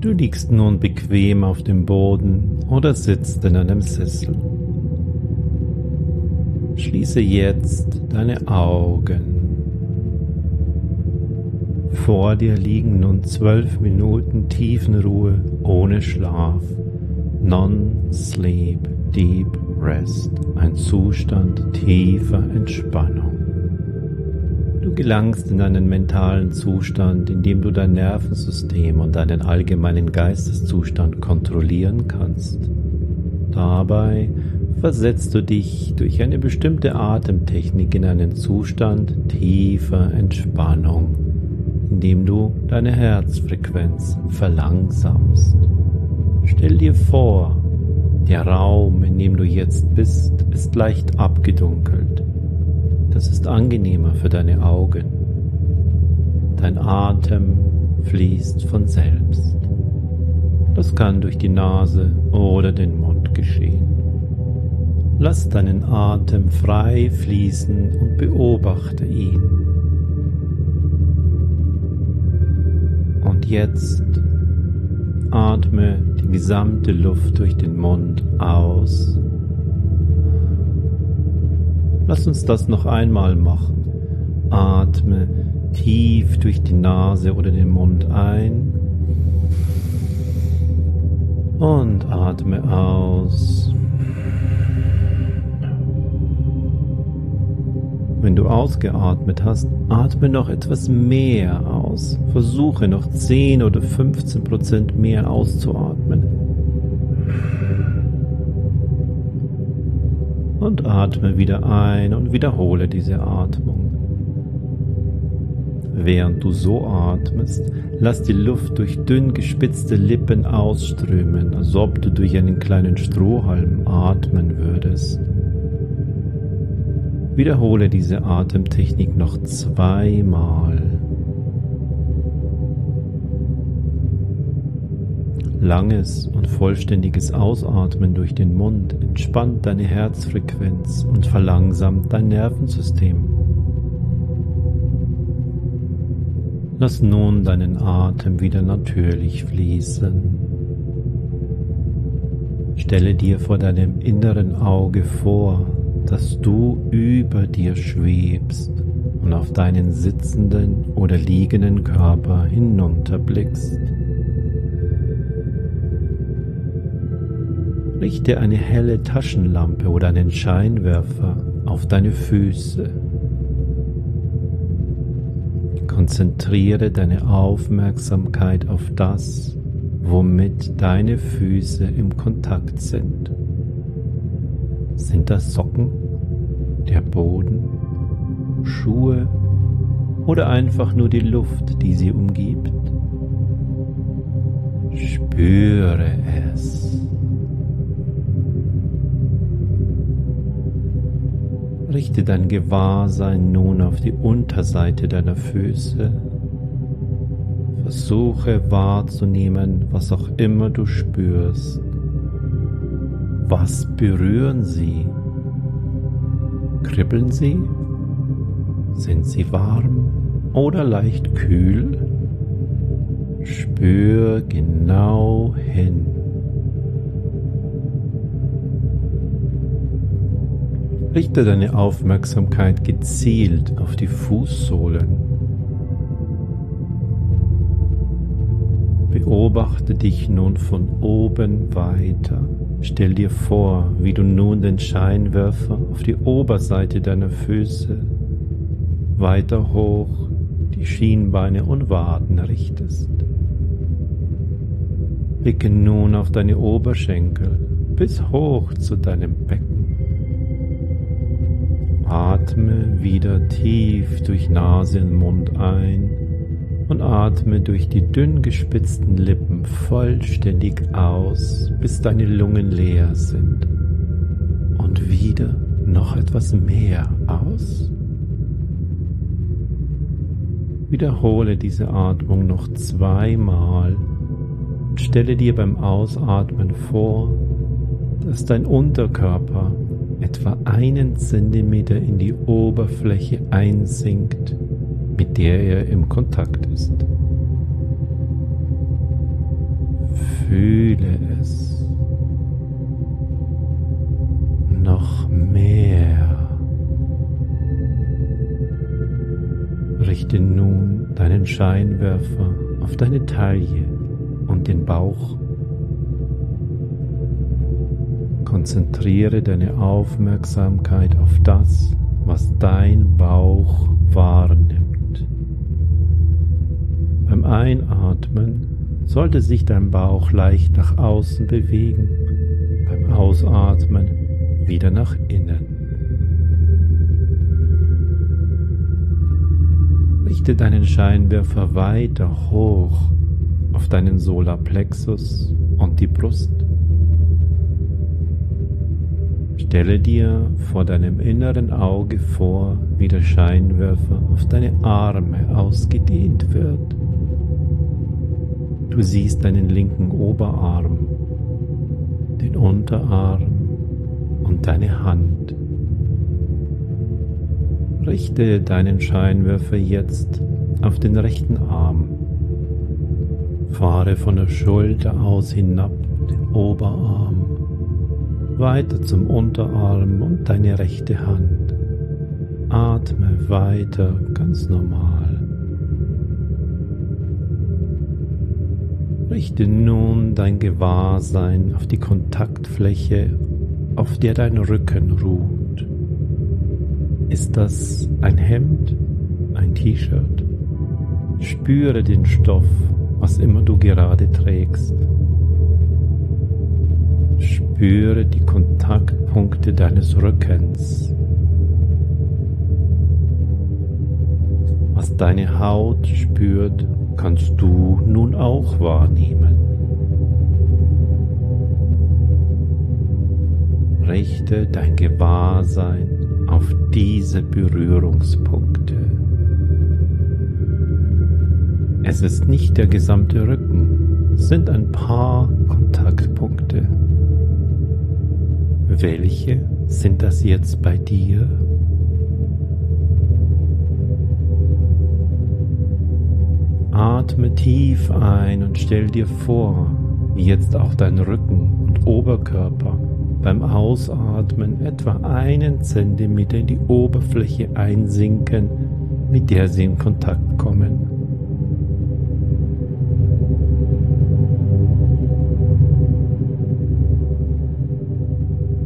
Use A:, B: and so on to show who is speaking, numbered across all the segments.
A: Du liegst nun bequem auf dem Boden oder sitzt in einem Sessel. Schließe jetzt deine Augen. Vor dir liegen nun zwölf Minuten Tiefenruhe ohne Schlaf. Non-Sleep Deep Rest. Ein Zustand tiefer Entspannung. Gelangst in einen mentalen Zustand, in dem du dein Nervensystem und deinen allgemeinen Geisteszustand kontrollieren kannst. Dabei versetzt du dich durch eine bestimmte Atemtechnik in einen Zustand tiefer Entspannung, indem du deine Herzfrequenz verlangsamst. Stell dir vor, der Raum, in dem du jetzt bist, ist leicht abgedunkelt. Das ist angenehmer für deine Augen. Dein Atem fließt von selbst. Das kann durch die Nase oder den Mund geschehen. Lass deinen Atem frei fließen und beobachte ihn. Und jetzt atme die gesamte Luft durch den Mund aus Lass uns das noch einmal machen. Atme tief durch die Nase oder den Mund ein und atme aus. Wenn du ausgeatmet hast, atme noch etwas mehr aus. Versuche noch 10 oder 15 Prozent mehr auszuatmen. Und atme wieder ein und wiederhole diese Atmung. Während du so atmest, lass die Luft durch dünn gespitzte Lippen ausströmen, als ob du durch einen kleinen Strohhalm atmen würdest. Wiederhole diese Atemtechnik noch zweimal. Langes und vollständiges Ausatmen durch den Mund entspannt deine Herzfrequenz und verlangsamt dein Nervensystem. Lass nun deinen Atem wieder natürlich fließen. Stelle dir vor deinem inneren Auge vor, dass du über dir schwebst und auf deinen sitzenden oder liegenden Körper hinunterblickst. Richte eine helle Taschenlampe oder einen Scheinwerfer auf deine Füße. Konzentriere deine Aufmerksamkeit auf das, womit deine Füße im Kontakt sind. Sind das Socken, der Boden, Schuhe oder einfach nur die Luft, die sie umgibt? Spüre es. Richte dein Gewahrsein nun auf die Unterseite deiner Füße. Versuche wahrzunehmen, was auch immer du spürst. Was berühren sie? Kribbeln sie? Sind sie warm oder leicht kühl? Spür genau hin. Richte deine Aufmerksamkeit gezielt auf die Fußsohlen. Beobachte dich nun von oben weiter. Stell dir vor, wie du nun den Scheinwerfer auf die Oberseite deiner Füße weiter hoch die Schienbeine und Waden richtest. Blicke nun auf deine Oberschenkel bis hoch zu deinem Becken. Atme wieder tief durch Nase und Mund ein und atme durch die dünn gespitzten Lippen vollständig aus, bis deine Lungen leer sind. Und wieder noch etwas mehr aus. Wiederhole diese Atmung noch zweimal und stelle dir beim Ausatmen vor, dass dein Unterkörper etwa einen Zentimeter in die Oberfläche einsinkt, mit der er im Kontakt ist. Fühle es noch mehr. Richte nun deinen Scheinwerfer auf deine Taille und den Bauch. Konzentriere deine Aufmerksamkeit auf das, was dein Bauch wahrnimmt. Beim Einatmen sollte sich dein Bauch leicht nach außen bewegen, beim Ausatmen wieder nach innen. Richte deinen Scheinwerfer weiter hoch auf deinen Solarplexus und die Brust. Stelle dir vor deinem inneren Auge vor, wie der Scheinwerfer auf deine Arme ausgedehnt wird. Du siehst deinen linken Oberarm, den Unterarm und deine Hand. Richte deinen Scheinwerfer jetzt auf den rechten Arm. Fahre von der Schulter aus hinab den Oberarm, weiter zum Unterarm und deine rechte Hand. Atme weiter ganz normal. Richte nun dein Gewahrsein auf die Kontaktfläche, auf der dein Rücken ruht. Ist das ein Hemd, ein T-Shirt? Spüre den Stoff, was immer du gerade trägst. Spüre die Kontaktpunkte deines Rückens. Was deine Haut spürt, kannst du nun auch wahrnehmen. Richte dein Gewahrsein auf diese Berührungspunkte. Es ist nicht der gesamte Rücken, es sind ein paar Kontaktpunkte. Welche sind das jetzt bei dir? Atme tief ein und stell dir vor, wie jetzt auch dein Rücken und Oberkörper beim Ausatmen etwa einen Zentimeter in die Oberfläche einsinken, mit der sie in Kontakt kommen.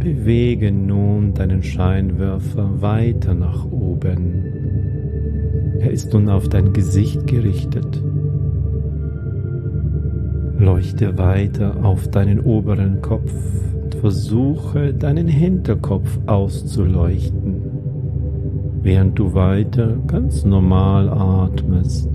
A: Bewege nun deinen Scheinwerfer weiter nach oben er ist nun auf dein Gesicht gerichtet. Leuchte weiter auf deinen oberen Kopf und versuche deinen Hinterkopf auszuleuchten, während du weiter ganz normal atmest.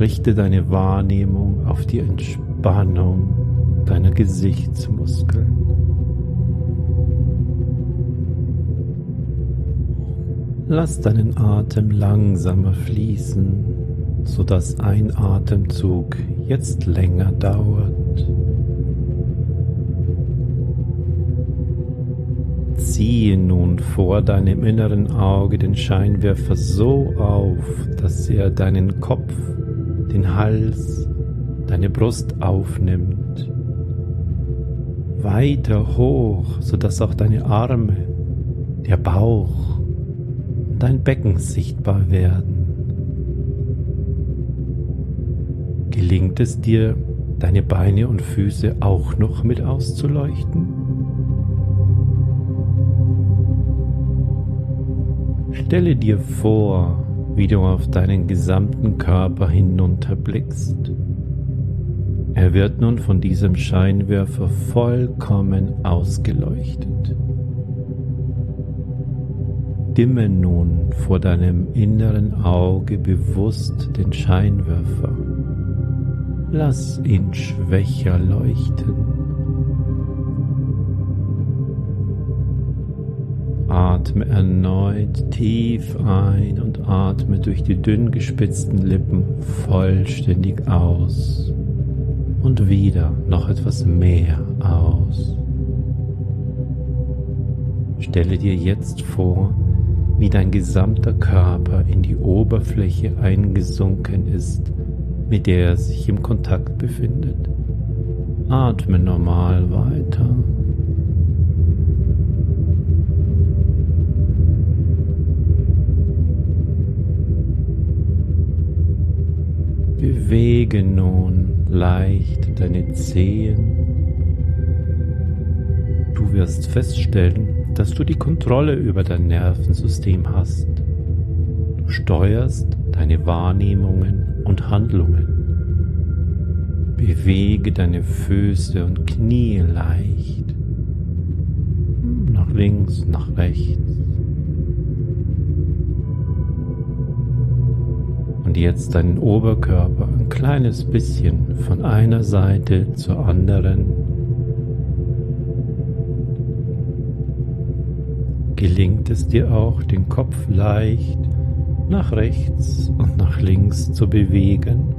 A: Richte deine Wahrnehmung auf die Entspannung deiner Gesichtsmuskeln. Lass deinen Atem langsamer fließen, sodass ein Atemzug jetzt länger dauert. Ziehe nun vor deinem inneren Auge den Scheinwerfer so auf, dass er deinen Kopf, den Hals, deine Brust aufnimmt. Weiter hoch, sodass auch deine Arme, der Bauch, dein Becken sichtbar werden. Gelingt es dir, deine Beine und Füße auch noch mit auszuleuchten? Stelle dir vor, wie du auf deinen gesamten Körper hinunterblickst. Er wird nun von diesem Scheinwerfer vollkommen ausgeleuchtet. Dimme nun vor deinem inneren Auge bewusst den Scheinwerfer. Lass ihn schwächer leuchten. Atme erneut tief ein und atme durch die dünn gespitzten Lippen vollständig aus. Und wieder noch etwas mehr aus. Stelle dir jetzt vor, wie dein gesamter Körper in die Oberfläche eingesunken ist mit der er sich im Kontakt befindet. Atme normal weiter. Bewege nun leicht deine Zehen. Du wirst feststellen, dass du die Kontrolle über dein Nervensystem hast. Du steuerst deine Wahrnehmungen und Handlungen. Bewege deine Füße und Knie leicht. Nach links, nach rechts. Und jetzt deinen Oberkörper ein kleines bisschen von einer Seite zur anderen. Gelingt es dir auch, den Kopf leicht nach rechts und nach links zu bewegen?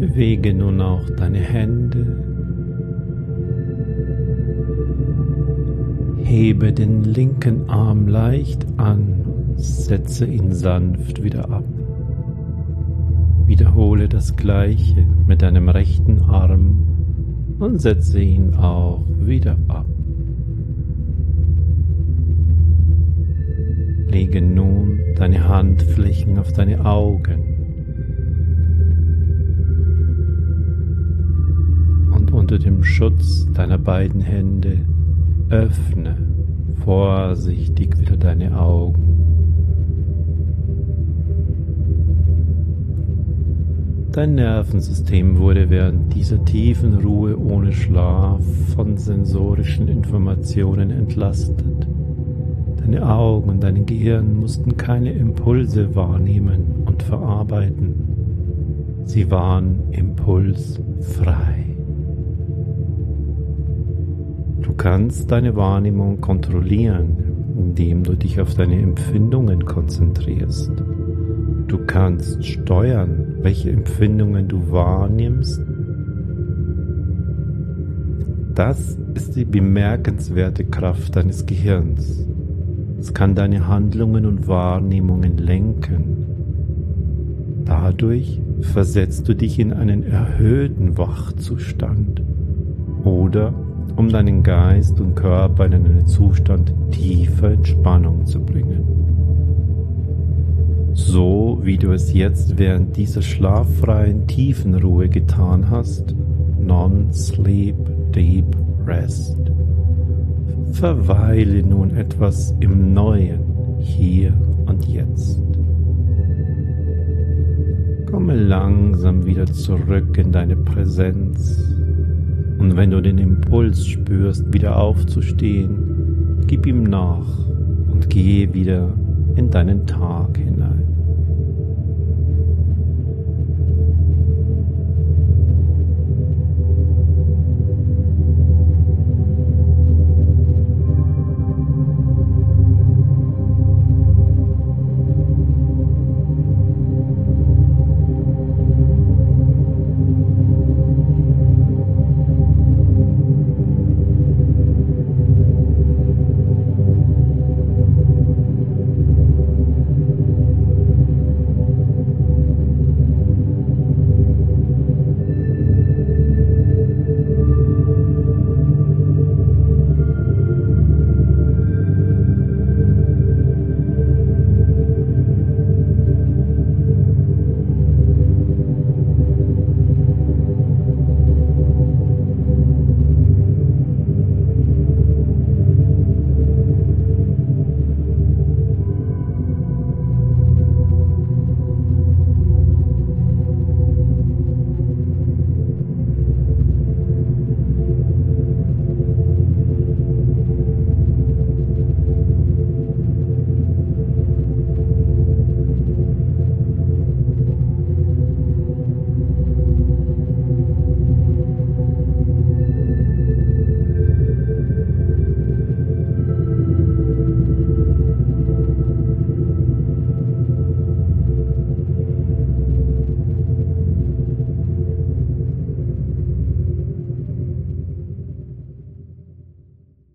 A: Bewege nun auch deine Hände Hebe den linken Arm leicht an, setze ihn sanft wieder ab. Wiederhole das gleiche mit deinem rechten Arm und setze ihn auch wieder ab. Lege nun deine Handflächen auf deine Augen und unter dem Schutz deiner beiden Hände Öffne vorsichtig wieder deine Augen. Dein Nervensystem wurde während dieser tiefen Ruhe ohne Schlaf von sensorischen Informationen entlastet. Deine Augen und dein Gehirn mussten keine Impulse wahrnehmen und verarbeiten. Sie waren impulsfrei. Kannst deine Wahrnehmung kontrollieren, indem du dich auf deine Empfindungen konzentrierst. Du kannst steuern, welche Empfindungen du wahrnimmst. Das ist die bemerkenswerte Kraft deines Gehirns. Es kann deine Handlungen und Wahrnehmungen lenken. Dadurch versetzt du dich in einen erhöhten Wachzustand oder um deinen Geist und Körper in einen Zustand tiefer Entspannung zu bringen. So wie du es jetzt während dieser schlaffreien tiefen Ruhe getan hast, Non-Sleep Deep Rest. Verweile nun etwas im Neuen, hier und jetzt. Komme langsam wieder zurück in deine Präsenz und wenn du den Impuls spürst, wieder aufzustehen, gib ihm nach und gehe wieder in deinen Tag hinein.